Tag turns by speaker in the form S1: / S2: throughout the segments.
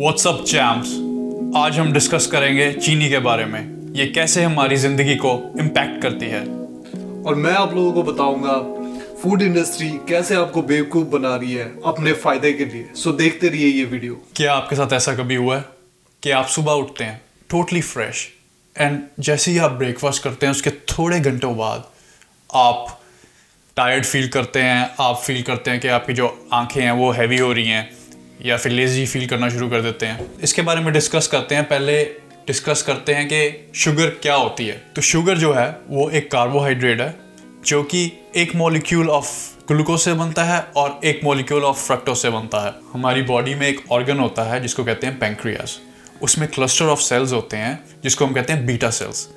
S1: WhatsApp champs आज हम discuss करेंगे चीनी के बारे में। ये कैसे हमारी ज़िंदगी को इम्पैक्ट करती है।
S2: और मैं आप लोगों को बताऊँगा फ़ूड इंडस्ट्री कैसे आपको बेवकूफ़ बना रही है अपने फ़ायदे के लिए। सो देखते रहिए ये वीडियो
S1: क्या आपके साथ ऐसा कभी हुआ है कि आप सुबह उठते हैं टोटली फ्रेश एंड जैसे ही आप ब्रेकफास्ट करते हैं उसके थोड़े घंटों बाद आप टायर्ड फील करते हैं आप फील करते हैं कि आपकी जो आँखें हैं वो हैवी हो रही हैं। या फिर लेजी फील करना शुरू कर देते हैं। इसके बारे में डिस्कस करते हैं। पहले डिस्कस करते हैं कि शुगर क्या होती है। तो शुगर जो है, वो एक कार्बोहाइड्रेट है, जो कि एक मॉलिक्यूल ऑफ़ ग्लूकोज से बनता है और एक मॉलिक्यूल ऑफ़ फ्रक्टोज से बनता है। हमारी बॉडी में एक ऑर्गन होता है, जिसको कहते हैं पेंक्रियास उसमें क्लस्टर ऑफ़ सेल्स होते हैं, जिसको हम कहते हैं बीटा सेल्स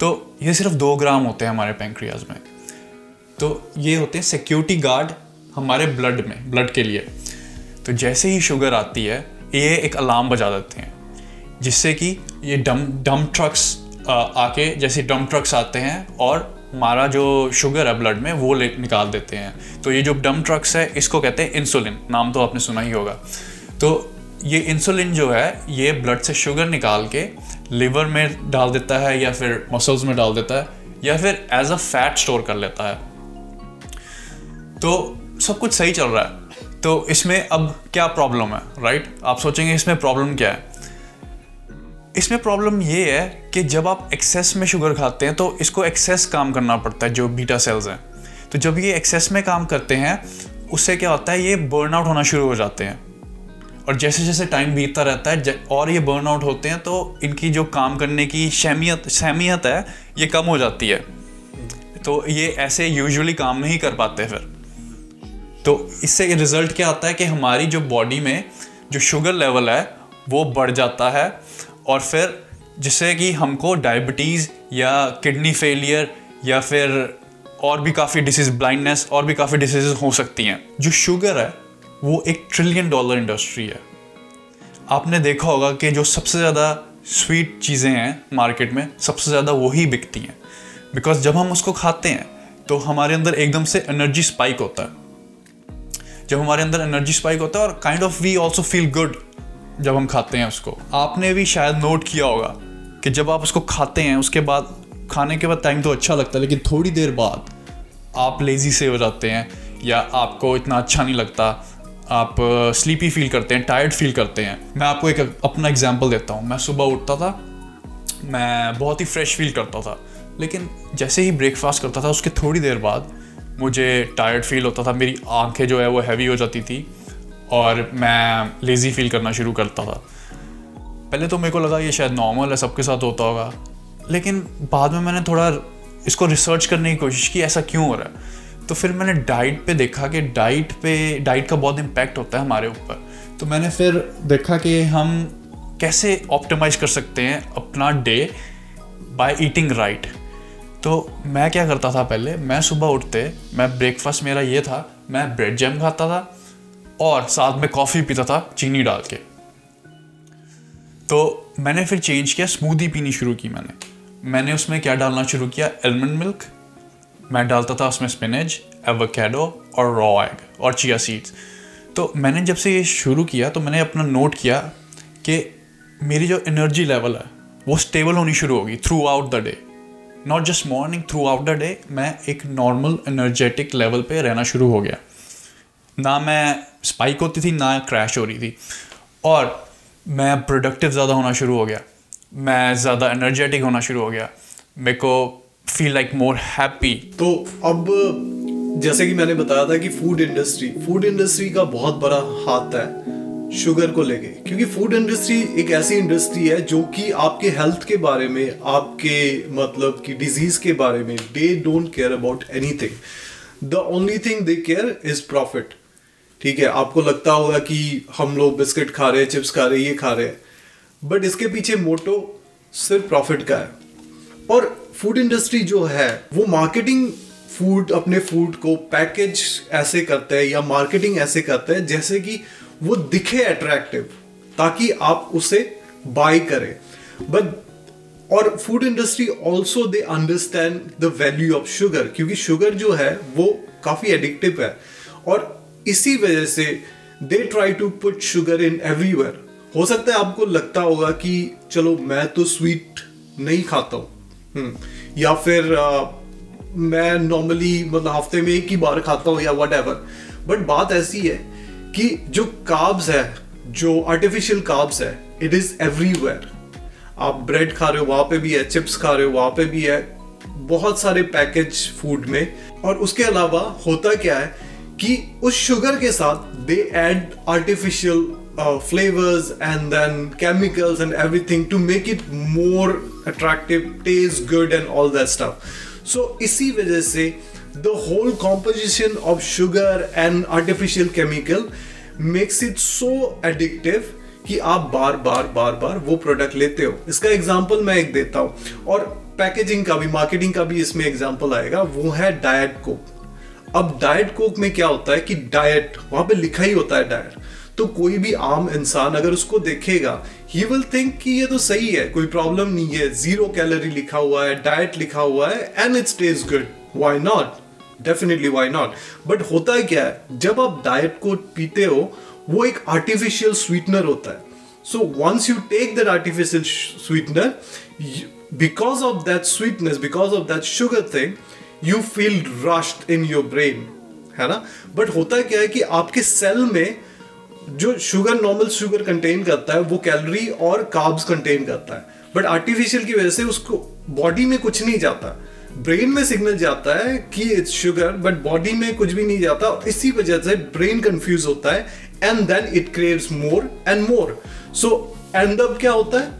S1: तो ये सिर्फ़ दो ग्राम होते हैं हमारे पेंक्रियाज में। तो ये होते हैं सिक्योरिटी गार्ड हमारे ब्लड में ब्लड के लिए। तो जैसे ही शुगर आती है, ये एक अलार्म बजा देते हैं, जिससे कि ये डम डम ट्रक्स आके जैसे डम ट्रक्स आते हैं और हमारा जो शुगर है ब्लड में, वो ले, निकाल देते हैं। तो ये जो डम ट्रक्स है, इसको कहते हैं इंसुलिन नाम तो आपने सुना ही होगा। तो ये इंसुलिन जो है, ये ब्लड से शुगर निकाल के लिवर में डाल देता है, या फिर मसल्स में डाल देता है, या फिर एज अ फैट स्टोर कर लेता है। तो सब कुछ सही चल रहा है। तो इसमें अब क्या प्रॉब्लम है राइट आप सोचेंगे इसमें प्रॉब्लम क्या है? इसमें प्रॉब्लम ये है कि जब आप एक्सेस में शुगर खाते हैं तो इसको एक्सेस काम करना पड़ता है, जो बीटा सेल्स हैं। तो जब ये एक्सेस में काम करते हैं, उससे क्या होता है, ये बर्न आउट होना शुरू हो जाते हैं। और जैसे जैसे टाइम बीतता रहता है और ये बर्न आउट होते हैं तो इनकी जो काम करने की शहमियत सहमियत है, ये कम हो जाती है। तो ये ऐसे यूजुअली काम नहीं कर पाते फिर। तो इससे रिज़ल्ट क्या आता है कि हमारी जो बॉडी में जो शुगर लेवल है, वो बढ़ जाता है और फिर जिससे कि हमको डायबिटीज़ या किडनी फेलियर या फिर और भी काफ़ी डिसीज़ ब्लाइंडनेस और भी काफ़ी डिसीज़ हो सकती हैं। जो शुगर है, वो एक ट्रिलियन डॉलर इंडस्ट्री है। आपने देखा होगा कि जो सबसे ज़्यादा स्वीट चीज़ें हैं मार्केट में, सबसे ज़्यादा वही बिकती हैं। बिकॉज़ जब हम उसको खाते हैं तो हमारे अंदर एकदम से एनर्जी स्पाइक होता है। जब हमारे अंदर एनर्जी स्पाइक होता है और kind of we also feel good जब हम खाते हैं उसको। आपने भी शायद नोट किया होगा कि जब आप उसको खाते हैं, उसके बाद, खाने के बाद टाइम तो अच्छा लगता है, लेकिन थोड़ी देर बाद आप लेज़ी से हो जाते हैं या आपको इतना अच्छा नहीं लगता। आप स्लीपी फील करते हैं टायर्ड फील करते हैं। मैं आपको एक अपना एग्ज़ाम्पल देता हूँ। मैं सुबह उठता था, मैं बहुत ही फ्रेश फील करता था, लेकिन जैसे ही ब्रेकफास्ट करता था, उसके थोड़ी देर बाद मुझे टायर्ड फील होता था, मेरी आँखें जो है वो हैवी हो जाती थी और मैं लेज़ी फील करना शुरू करता था। पहले तो मेरे को लगा ये शायद नॉर्मल है, सबके साथ होता होगा। लेकिन बाद में मैंने थोड़ा इसको रिसर्च करने की कोशिश की, ऐसा क्यों हो रहा है? तो फिर मैंने डाइट पे देखा कि डाइट पे डाइट का बहुत इम्पैक्ट होता है हमारे ऊपर। तो मैंने फिर देखा कि हम कैसे ऑप्टिमाइज कर सकते हैं अपना डे बाय ईटिंग राइट तो मैं क्या करता था पहले? मैं सुबह उठते, मैं ब्रेकफास्ट मेरा ये था, मैं ब्रेड जैम खाता था और साथ में कॉफ़ी पीता था चीनी डाल के। तो मैंने फिर चेंज किया स्मूदी पीनी शुरू की मैंने। मैंने उसमें क्या डालना शुरू किया? एलमंड मिल्क मैं डालता था उसमें स्पिनच एवोकेडो और रॉ एग और चिया सीड्स तो मैंने जब से ये शुरू किया तो मैंने अपना नोट किया कि मेरी जो एनर्जी लेवल है, वो स्टेबल होनी शुरू होगी throughout the day not just morning throughout the day मैं एक नॉर्मल एनर्जेटिक लेवल पे रहना शुरू हो गया। ना मैं स्पाइक होती थी, ना क्रैश हो रही थी। और मैं प्रोडक्टिव ज़्यादा होना शुरू हो गया। मैं ज़्यादा एनर्जेटिक होना शुरू हो गया। मेरे को फील लाइक मोर हैप्पी
S2: तो अब, जैसे कि मैंने बताया था कि फ़ूड इंडस्ट्री फ़ूड इंडस्ट्री का बहुत बड़ा हाथ है। शुगर को लेके। क्योंकि फ़ूड इंडस्ट्री एक ऐसी इंडस्ट्री है जो कि आपके हेल्थ के बारे में, आपके मतलब कि डिज़ीज़ के बारे में they don't care about anything the only thing they care is profit ठीक है, आपको लगता होगा कि हम लोग बिस्किट खा रहे हैं, चिप्स खा रहे हैं, ये खा रहे हैं। बट इसके पीछे मोटो सिर्फ़ प्रॉफिट का है। और फ़ूड इंडस्ट्री जो है, वो मार्केटिंग फ़ूड अपने फ़ूड को पैकेज ऐसे करते हैं या मार्केटिंग ऐसे करते हैं, जैसे कि वो दिखे अट्रैक्टिव ताकि आप उसे बाय करें। बट और food industry also they understand the value of sugar क्योंकि शुगर जो है वो काफ़ी एडिक्टिव है। और इसी वजह से they try to put sugar in everywhere हो सकता है आपको लगता होगा कि चलो मैं तो स्वीट नहीं खाता हूँ। हम्म, या फिर आ, मैं नॉर्मली मतलब हफ़्ते में एक ही बार खाता हूँ या वट एवर बट बात ऐसी है कि जो काब्स है, जो आर्टिफिशियल काब्स है इट इज़ एवरीवेयर आप ब्रेड खा रहे हो, वहाँ पे भी है चिप्स खा रहे हो, वहाँ पे भी है, बहुत सारे पैकेज फ़ूड में। और उसके अलावा होता क्या है कि उस शुगर के साथ they add artificial flavours and then chemicals and everything to make it more attractive taste good and all that stuff so इसी वजह से the whole composition of sugar and artificial chemical makes it so addictive कि आप बार बार बार बार वो product लेते हो। इसका example मैं एक देता हूँ। और पैकेजिंग का भी मार्केटिंग का भी इसमें एग्ज़ाम्पल आएगा। वो है डायट कोक अब डाइट कोक में क्या होता है कि डाइट वहाँ पे लिखा ही होता है डाइट तो कोई भी आम इंसान अगर उसको देखेगा ही विल थिंक कि ये तो सही है, कोई प्रॉब्लम नहीं है। ज़ीरो कैलोरी लिखा हुआ है डाइट लिखा हुआ है and it's taste good why not definitely why not but होता है क्या है? जब आप डाइट को पीते हो, वो एक आर्टिफिशियल स्वीटनर होता है। So once you take that artificial sweetener because of that sweetness because of that sugar thing you feel rushed in your brain है ना? बट होता क्या है कि आपके सेल में जो शुगर नॉर्मल शुगर कंटेन करता है, वो कैलोरी और कार्ब्स कंटेन करता है। बट आर्टिफिशियल की वजह से उसको बॉडी में कुछ नहीं जाता। ब्रेन में सिग्नल जाता है कि इट्स शुगर बट बॉडी में कुछ भी नहीं जाता। इसी वजह से ब्रेन कंफ्यूज होता है and then it craves more and more so end up क्या होता है?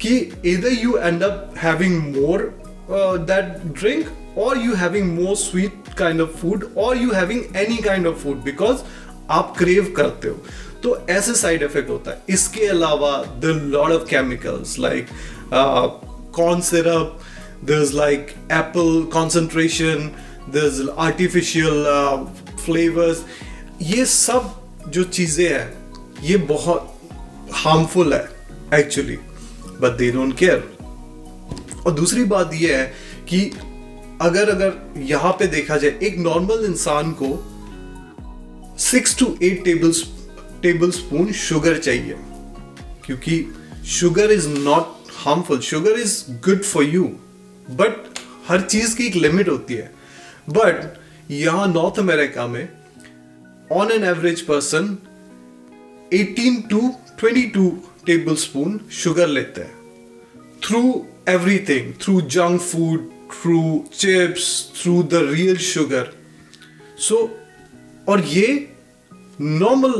S2: कि इधर you end up having more that drink or you having more sweet kind of food, or you having any kind of food, because आप crave करते हो। तो ऐसे साइड इफ़ेक्ट होता है। इसके अलावा the lord of chemicals like corn syrup there's like apple concentration there's artificial uh, flavors. ये सब जो चीज़ें हैं ये बहुत हार्मफुल है actually but they don't care और दूसरी बात ये है कि अगर अगर यहाँ पे देखा जाए एक नॉर्मल इंसान को six to eight table tablespoon sugar चाहिए क्योंकि sugar is not harmful sugar is good for you but हर चीज़ की एक लिमिट होती है। बट यहाँ नॉर्थ अमेरिका में on an average person 18 to 22 tablespoon sugar लेते हैं। Through everything through junk food through chips through the real sugar so और ये नॉर्मल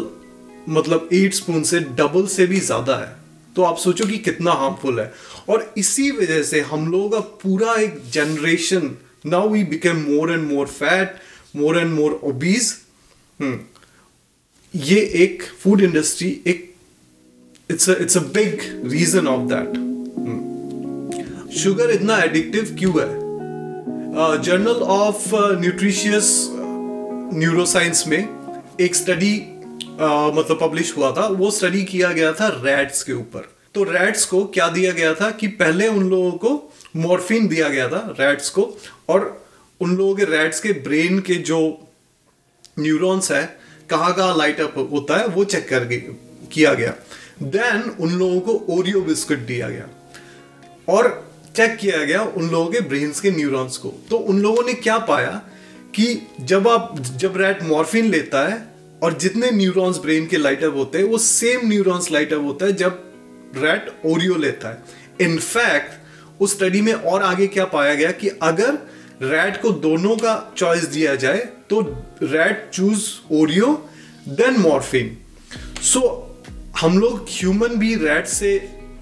S2: मतलब एट स्पून से डबल से भी ज़्यादा है। तो आप सोचो कि कितना हार्मफुल है। और इसी वजह से हम लोगों का पूरा एक generation now we become more and more fat more and more obese ये एक फ़ूड इंडस्ट्री एक it's it's a big reason of that sugar इतना एडिक्टिव क्यों है? जर्नल ऑफ़ न्यूट्रिशियस न्यूरोसाइंस में एक स्टडी uh, मतलब पब्लिश हुआ था। वो स्टडी किया गया था रैट्स के ऊपर। तो रैट्स को क्या दिया गया था कि पहले उन लोगों को मॉर्फिन दिया गया था रैट्स को, और उन लोगों के रैट्स के ब्रेन के जो न्यूरॉन्स है, कहाँ कहाँ लाइट अप होता है, वो चेक कर किया गया। देन उन लोगों को ओरियो बिस्कुट दिया गया। और चेक किया गया उन लोगों के ब्रेन्स के न्यूरॉन्स को। तो उन लोगों ने क्या पाया कि जब आप, जब रैट मॉर्फिन लेता है, और जितने न्यूरॉन्स ब्रेन के लाइट अप होते हैं, वो सेम न्यूरॉन्स लाइट अप होता है जब रैट ओरियो लेता है। इनफैक्ट उस स्टडी में और आगे क्या पाया गया कि अगर रैट को दोनों का चॉइस दिया जाए तो rat choose Oreo than morphine so हम लोग ह्यूमन भी रैट से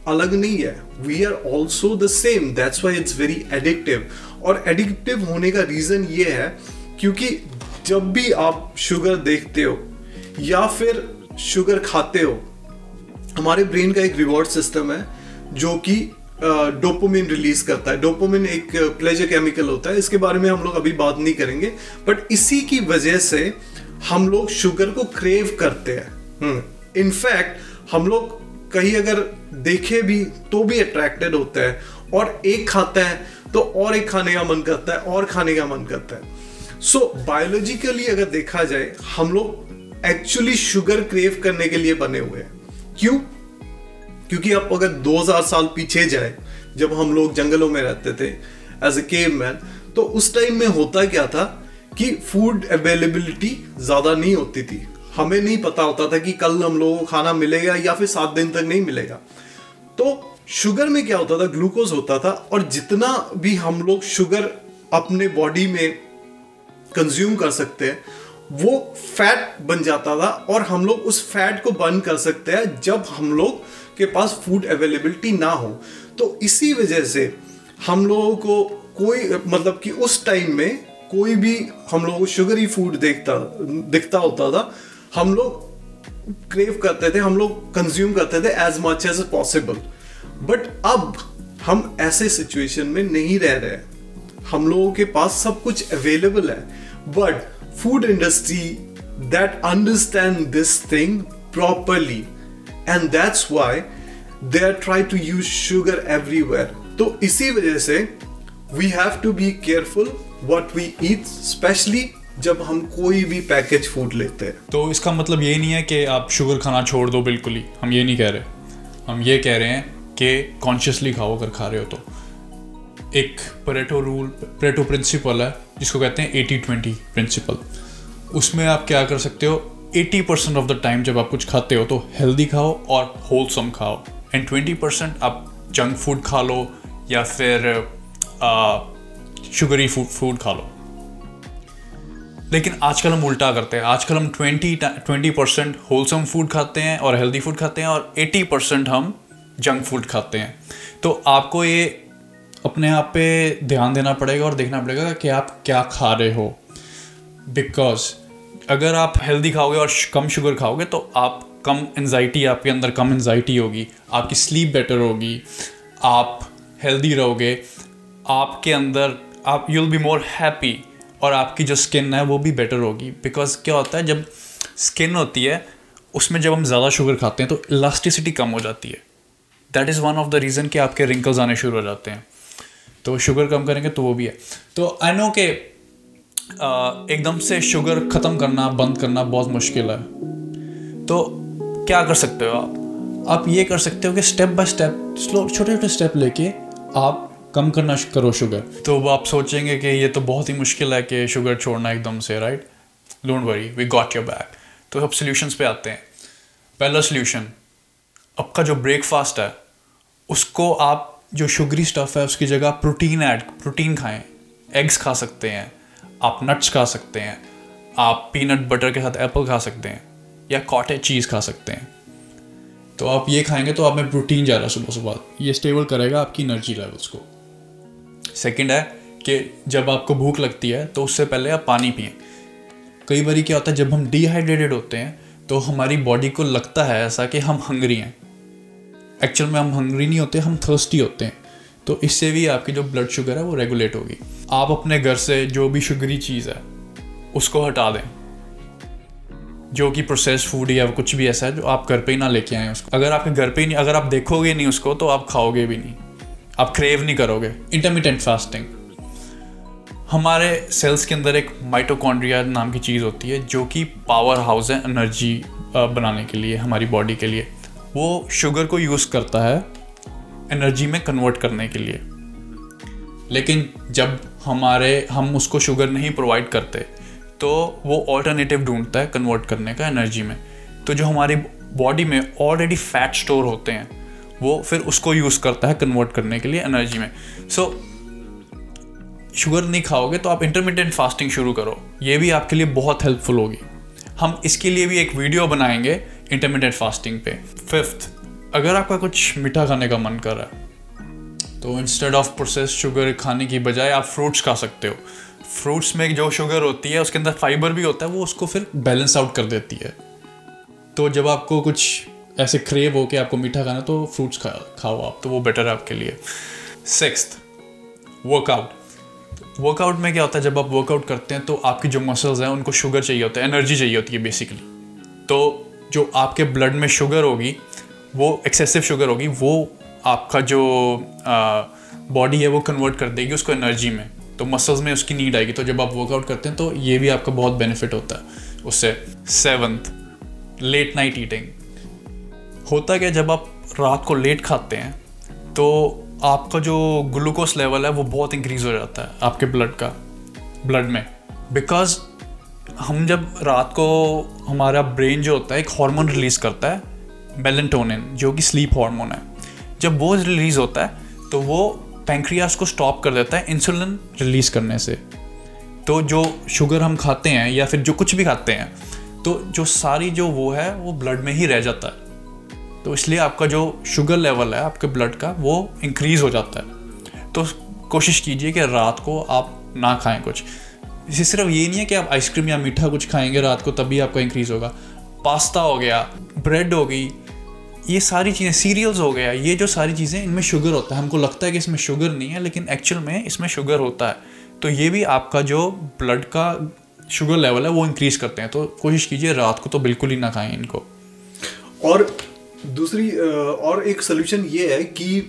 S2: अलग नहीं है। We are also the same that's why it's very addictive और एडिक्टिव होने का रीजन ये है, क्योंकि जब भी आप शुगर देखते हो, या फिर शुगर खाते हो हमारे ब्रेन का एक रिवॉर्ड सिस्टम है जो कि डोपोमिन रिलीज़ करता है। डोपोमिन एक प्लेजर केमिकल होता है। इसके बारे में हम लोग अभी बात नहीं करेंगे बट इसी की वजह से हम लोग शुगर को क्रेव करते हैं। इनफैक्ट हम्म, हम लोग कहीं अगर देखे भी तो भी अट्रैक्टेड होता है। और एक खाता है तो और एक खाने का मन करता है और खाने का मन करता है। सो so, बायोलॉजिकली अगर देखा जाए हम लोग एक्चुअली शुगर क्रेव करने के लिए बने हुए हैं। क्यों? क्योंकि आप अगर 2000 साल पीछे जाए, जब हम लोग जंगलों में रहते थे एज ए केव मैन तो उस टाइम में होता क्या था कि फ़ूड अवेलेबिलिटी ज़्यादा नहीं होती थी। हमें नहीं पता होता था कि कल हम लोगों को खाना मिलेगा या फिर सात दिन तक नहीं मिलेगा। तो शुगर में क्या होता था? ग्लूकोज होता था और जितना भी हम लोग शुगर अपने बॉडी में कंज्यूम कर सकते हैं वो फैट बन जाता था और हम लोग उस फैट को बर्न कर सकते हैं जब हम लोग के पास फ़ूड अवेलेबिलिटी ना हो। तो इसी वजह से हम लोगों को कोई मतलब कि उस टाइम में कोई भी हम लोग को शुगरी फ़ूड देखता, दिखता होता था, हम लोग क्रेव करते थे, हम लोग कंज्यूम करते थे as much as possible but अब हम ऐसे सिचुएशन में नहीं रह रहे हम लोगों के पास सब कुछ अवेलेबल है। But food industry that understand this thing properly and that's why they are try to use sugar everywhere तो इसी वजह से we have to be careful what we eat specially जब हम कोई भी पैकेज फ़ूड लेते हैं।
S1: तो इसका मतलब ये नहीं है कि आप शुगर खाना छोड़ दो बिल्कुल ही। हम ये नहीं कह रहे। हम ये कह रहे हैं कि कॉन्शियसली खाओ अगर खा रहे हो तो। एक परेटो रूल परेटो प्रिंसिपल है। जिसको कहते हैं एटी ट्वेंटी प्रिंसिपल उसमें आप क्या कर सकते हो? Eighty percent of the time जब आप कुछ खाते हो तो हेल्दी खाओ और होलसम खाओ। एंड ट्वेंटी परसेंट आप जंक फ़ूड खा लो या फिर शुगरी फ़ूड फ़ूड खा लो। लेकिन आजकल हम उल्टा करते हैं। आजकल हम twenty twenty percent wholesome food खाते हैं और हेल्दी फ़ूड खाते हैं और एटी परसेंट हम जंक फ़ूड खाते हैं। तो आपको ये अपने आप पे ध्यान देना पड़ेगा और देखना पड़ेगा कि आप क्या खा रहे हो। बिकॉज़ अगर आप हेल्दी खाओगे और कम शुगर खाओगे तो आप कम एनजाइटी आपके अंदर कम एनजाइटी होगी, आपकी स्लीप बेटर होगी, आप हेल्दी रहोगे, आपके अंदर आप यूल बी मोर हैप्पी और आपकी जो स्किन है वो भी बेटर होगी। बिकॉज़ क्या होता है, जब स्किन होती है, उसमें जब हम ज़्यादा शुगर खाते हैं तो इलास्टिसिटी कम हो जाती है। That is one of the reason कि आपके रिंकल्स आने शुरू हो जाते हैं। तो शुगर कम करेंगे तो वो भी है। तो आई नो के एकदम से शुगर ख़त्म करना, बंद करना बहुत मुश्किल है। तो क्या कर सकते हो आप? आप ये कर सकते हो कि स्टेप बाय स्टेप स्लो छोटे छोटे स्टेप लेके आप कम करना करो शुगर। तो वो आप सोचेंगे कि ये तो बहुत ही मुश्किल है कि शुगर छोड़ना एकदम से right don't worry we got your back तो अब सोल्यूशंस पे आते हैं। पहला सोल्यूशन आपका जो ब्रेकफास्ट है, उसको आप जो शुगरी स्टफ़ है, उसकी जगह प्रोटीन ऐड प्रोटीन खाएँ। एग्स खा सकते हैं। आप नट्स खा सकते हैं। आप पीनट बटर के साथ एप्पल खा सकते हैं। या कॉटेज चीज़ खा सकते हैं। तो आप ये खाएँगे तो आप में प्रोटीन जा रहा है सुबह सुबह। ये स्टेबल करेगा आपकी एनर्जी लेवल्स को। सेकंड है कि जब आपको भूख लगती है तो उससे पहले आप पानी पिए। कई बार क्या होता है, जब हम डिहाइड्रेटेड होते हैं तो हमारी बॉडी को लगता है ऐसा कि हम हंगरी हैं। एक्चुअल में हम हंगरी नहीं होते, हम थर्स्टी होते हैं। तो इससे भी आपकी जो ब्लड शुगर है, वो रेगुलेट होगी। आप अपने घर से जो भी शुगरी चीज़ है, उसको हटा दें। जो कि प्रोसेस फ़ूड या कुछ भी ऐसा है, जो आप घर पे ही ना लेके आए उसको। अगर आपके घर पे ही नहीं, अगर आप देखोगे नहीं उसको तो आप खाओगे भी नहीं। आप क्रेव नहीं करोगे। इंटरमीडियंट फास्टिंग हमारे सेल्स के अंदर एक माइटोकॉन्ड्रिया नाम की चीज़ होती है, जो कि पावर हाउस है एनर्जी बनाने के लिए, हमारी बॉडी के लिए। वो शुगर को यूज़ करता है एनर्जी में कन्वर्ट करने के लिए। लेकिन जब हमारे हम उसको शुगर नहीं प्रोवाइड करते तो वो ऑल्टरनेटिव ढूंढता है कन्वर्ट करने का एनर्जी में। तो जो हमारी बॉडी में ऑलरेडी फैट स्टोर होते हैं वो फिर उसको यूज़ करता है कन्वर्ट करने के लिए एनर्जी में। सो so, शुगर नहीं खाओगे तो आप इंटरमीडियंट फास्टिंग शुरू करो। ये भी आपके लिए बहुत हेल्पफुल होगी। हम इसके लिए भी एक वीडियो बनाएँगे इंटरमीडियंट फास्टिंग पे. फिफ्थ अगर आपका कुछ मीठा खाने का मन कर रहा है तो इंस्टेड ऑफ़ प्रोसेस शुगर खाने की बजाय आप फ्रूट्स खा सकते हो. फ्रूट्स में जो शुगर होती है, उसके अंदर फाइबर भी होता है, वो उसको फिर बैलेंस आउट कर देती है. तो जब आपको कुछ ऐसे क्रेव हो के आपको मीठा खाना तो फ्रूट्स खा, खाओ आप तो वो बेटर है आपके लिए. सिक्स वर्कआउट वर्कआउट में क्या होता है, जब आप वर्कआउट करते हैं तो आपकी जो मसल्स हैं, उनको शुगर चाहिए होता है एनर्जी चाहिए होती है बेसिकली तो जो आपके ब्लड में शुगर होगी, वो एक्सेसिव शुगर होगी, वो आपका जो बॉडी है वो कन्वर्ट कर देगी उसको एनर्जी में। तो मसल्स में उसकी नीड आएगी। तो जब आप वर्कआउट करते हैं तो ये भी आपका बहुत बेनिफिट होता है उससे। सेवन्थ लेट नाइट ईटिंग होता क्या, जब आप रात को लेट खाते हैं तो आपका जो ग्लूकोज लेवल है, वो बहुत इंक्रीज हो जाता है आपके ब्लड का ब्लड में। बिकॉज़ हम जब रात को हमारा ब्रेन जो होता है, एक हार्मोन रिलीज़ करता है मेलेंटोनिन जो कि स्लीप हार्मोन है। जब वो रिलीज़ होता है तो वो पैंक्रियास को स्टॉप कर देता है इंसुलिन रिलीज़ करने से। तो जो शुगर हम खाते हैं या फिर जो कुछ भी खाते हैं तो जो सारी जो वो है, वो ब्लड में ही रह जाता है। तो इसलिए आपका जो शुगर लेवल है, आपके ब्लड का, वो इंक्रीज हो जाता है। तो कोशिश कीजिए कि रात को आप ना खाएँ कुछ। सिर्फ़ ये नहीं है कि आप आइसक्रीम या मीठा कुछ खाएँगे रात को तभी आपका इंक्रीज होगा। पास्ता हो गया ब्रेड हो गई, ये सारी चीज़ें सीरियल्स हो गया, ये जो सारी चीज़ें, इनमें शुगर होता है। हमको लगता है कि इसमें शुगर नहीं है, लेकिन एक्चुअल में इसमें शुगर होता है। तो ये भी आपका जो ब्लड का शुगर लेवल है, वो इंक्रीज करते हैं। तो कोशिश कीजिए, रात को तो बिल्कुल ही ना खाएँ इनको।
S2: और दूसरी और एक सोल्यूशन ये है कि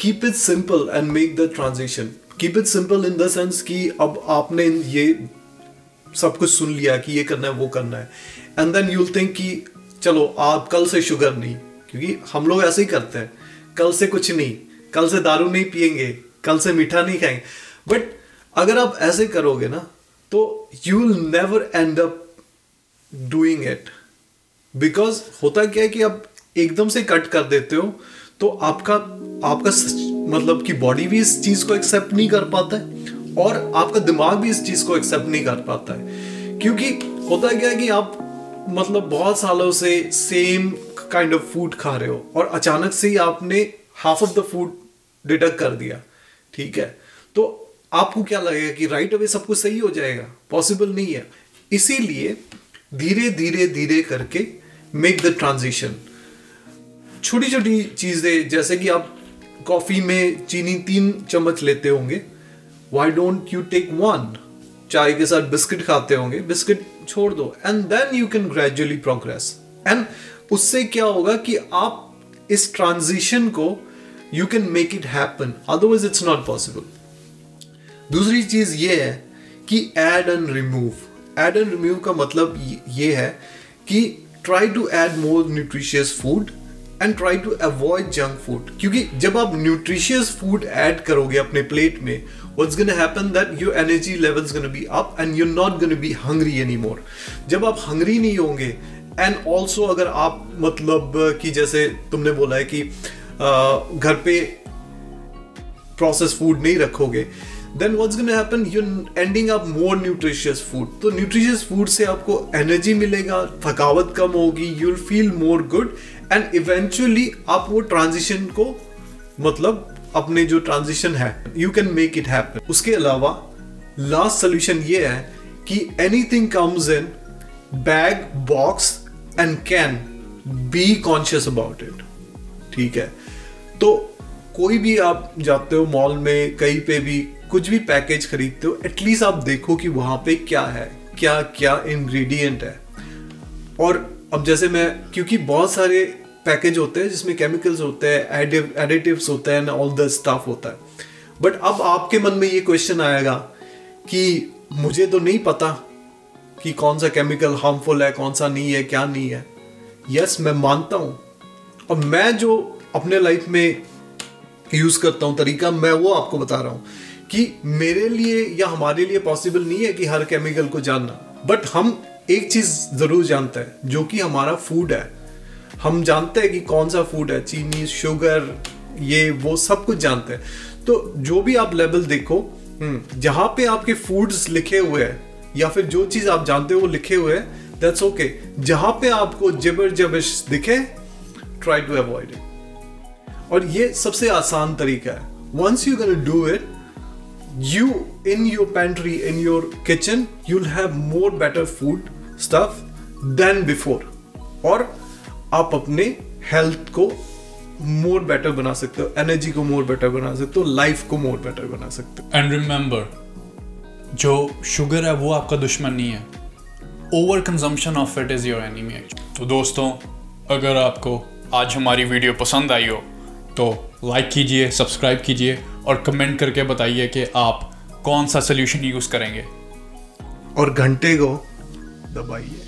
S2: keep it simple and make the transition keep it simple in the sense कि अब आपने ये सब कुछ सुन लिया कि ये करना है, वो करना है। एंड देन यूल थिंक कि चलो, आप कल से शुगर नहीं, क्योंकि हम लोग ऐसे ही करते हैं। कल से कुछ नहीं, कल से दारू नहीं पियेंगे, कल से मीठा नहीं खाएँगे। बट अगर आप ऐसे करोगे ना तो you will never end up doing it because होता क्या है कि आप एकदम से कट कर देते हो तो आपका आपका मतलब कि बॉडी भी इस चीज़ को एक्सेप्ट नहीं कर पाता है और आपका दिमाग भी इस चीज़ को एक्सेप्ट नहीं कर पाता है। क्योंकि होता क्या है कि आप मतलब बहुत सालों से सेम काइंड ऑफ़ फ़ूड खा रहे हो और अचानक से ही आपने half of the food deduct कर दिया, ठीक है? तो आपको क्या लगेगा कि राइट अवे सब कुछ सही हो जाएगा? पॉसिबल नहीं है। इसीलिए धीरे धीरे धीरे करके मेक द ट्रांजिशन छोटी छोटी चीज़ें, जैसे कि आप कॉफ़ी में चीनी तीन चम्मच लेते होंगे। Why don't you take one चाय के साथ बिस्किट खाते होंगे। बिस्किट छोड़ दो। And then you can gradually progress and उससे क्या होगा कि आप इस ट्रांजिशन को you can make it happen otherwise it's not possible दूसरी चीज़ ये है कि add and remove add and remove का मतलब ये है कि try to add more nutritious food and try to avoid junk food क्योंकि जब आप न्यूट्रिशियस फ़ूड ऐड करोगे अपने प्लेट में happen that your energy level is going to be up and you're not going to be hungry anymore. जब आप hungry नहीं होंगे एंड ऑल्सो अगर आप मतलब कि जैसे तुमने बोला है कि घर पे प्रोसेस फ़ूड नहीं रखोगे then what's gonna happen you ending up more nutritious food तो न्यूट्रिशियस फ़ूड से आपको एनर्जी मिलेगा थकावट कम होगी you will feel more good and eventually आप वो ट्रांजिशन को मतलब अपने जो ट्रांजिशन है you can make it happen उसके अलावा लास्ट सोल्यूशन ये है कि anything comes in bag box and can be conscious about it ठीक है? तो कोई भी आप जाते हो मॉल में, कहीं पे भी, कुछ भी पैकेज खरीदते हो एटलीस्ट आप देखो कि वहाँ पे क्या है, क्या क्या इंग्रेडिएंट है। और अब जैसे मैं क्योंकि बहुत सारे पैकेज होते हैं जिसमें केमिकल्स होते हैं एडिटिव्स होते हैं ऑल द स्टाफ होता है। बट अब आपके मन में ये क्वेश्चन आएगा कि मुझे तो नहीं पता कि कौन सा केमिकल हार्मफुल है कौन सा नहीं है क्या नहीं है। यस yes, मैं मानता हूँ। और मैं जो अपने लाइफ में यूज़ करता हूँ तरीका मैं वो आपको बता रहा हूँ कि मेरे लिए या हमारे लिए पॉसिबल नहीं है कि हर केमिकल को जानना। बट हम एक चीज़ ज़रूर जानते हैं जो कि हमारा फ़ूड है। हम जानते हैं कि कौन सा फ़ूड है चीनी शुगर ये वो सब कुछ जानते हैं। तो जो भी आप लेवल देखो हम्म, जहाँ पे आपके फूड्स लिखे हुए हैं या फिर जो चीज़ आप जानते हो वो लिखे हुए हैं दैट्स ओके जहाँ पे आपको जबर जबिश दिखे ट्राई टू अवॉइड इट और ये सबसे आसान तरीका है। Once you can do it you in your pantry in your kitchen you'll have more better food stuff than before. और आप अपने हेल्थ को मोर बेटर बना सकते हो एनर्जी को मोर बेटर बना सकते हो लाइफ को मोर बेटर बना सकते हो।
S1: एंड रिमेंबर जो शुगर है वो आपका दुश्मन नहीं है। Over consumption of it is your enemy तो दोस्तों अगर आपको आज हमारी वीडियो पसंद आई हो तो लाइक कीजिए सब्सक्राइब कीजिए और कमेंट करके बताइए कि आप कौन सा सोल्यूशन यूज़ करेंगे।
S2: और घंटे को до Bahia.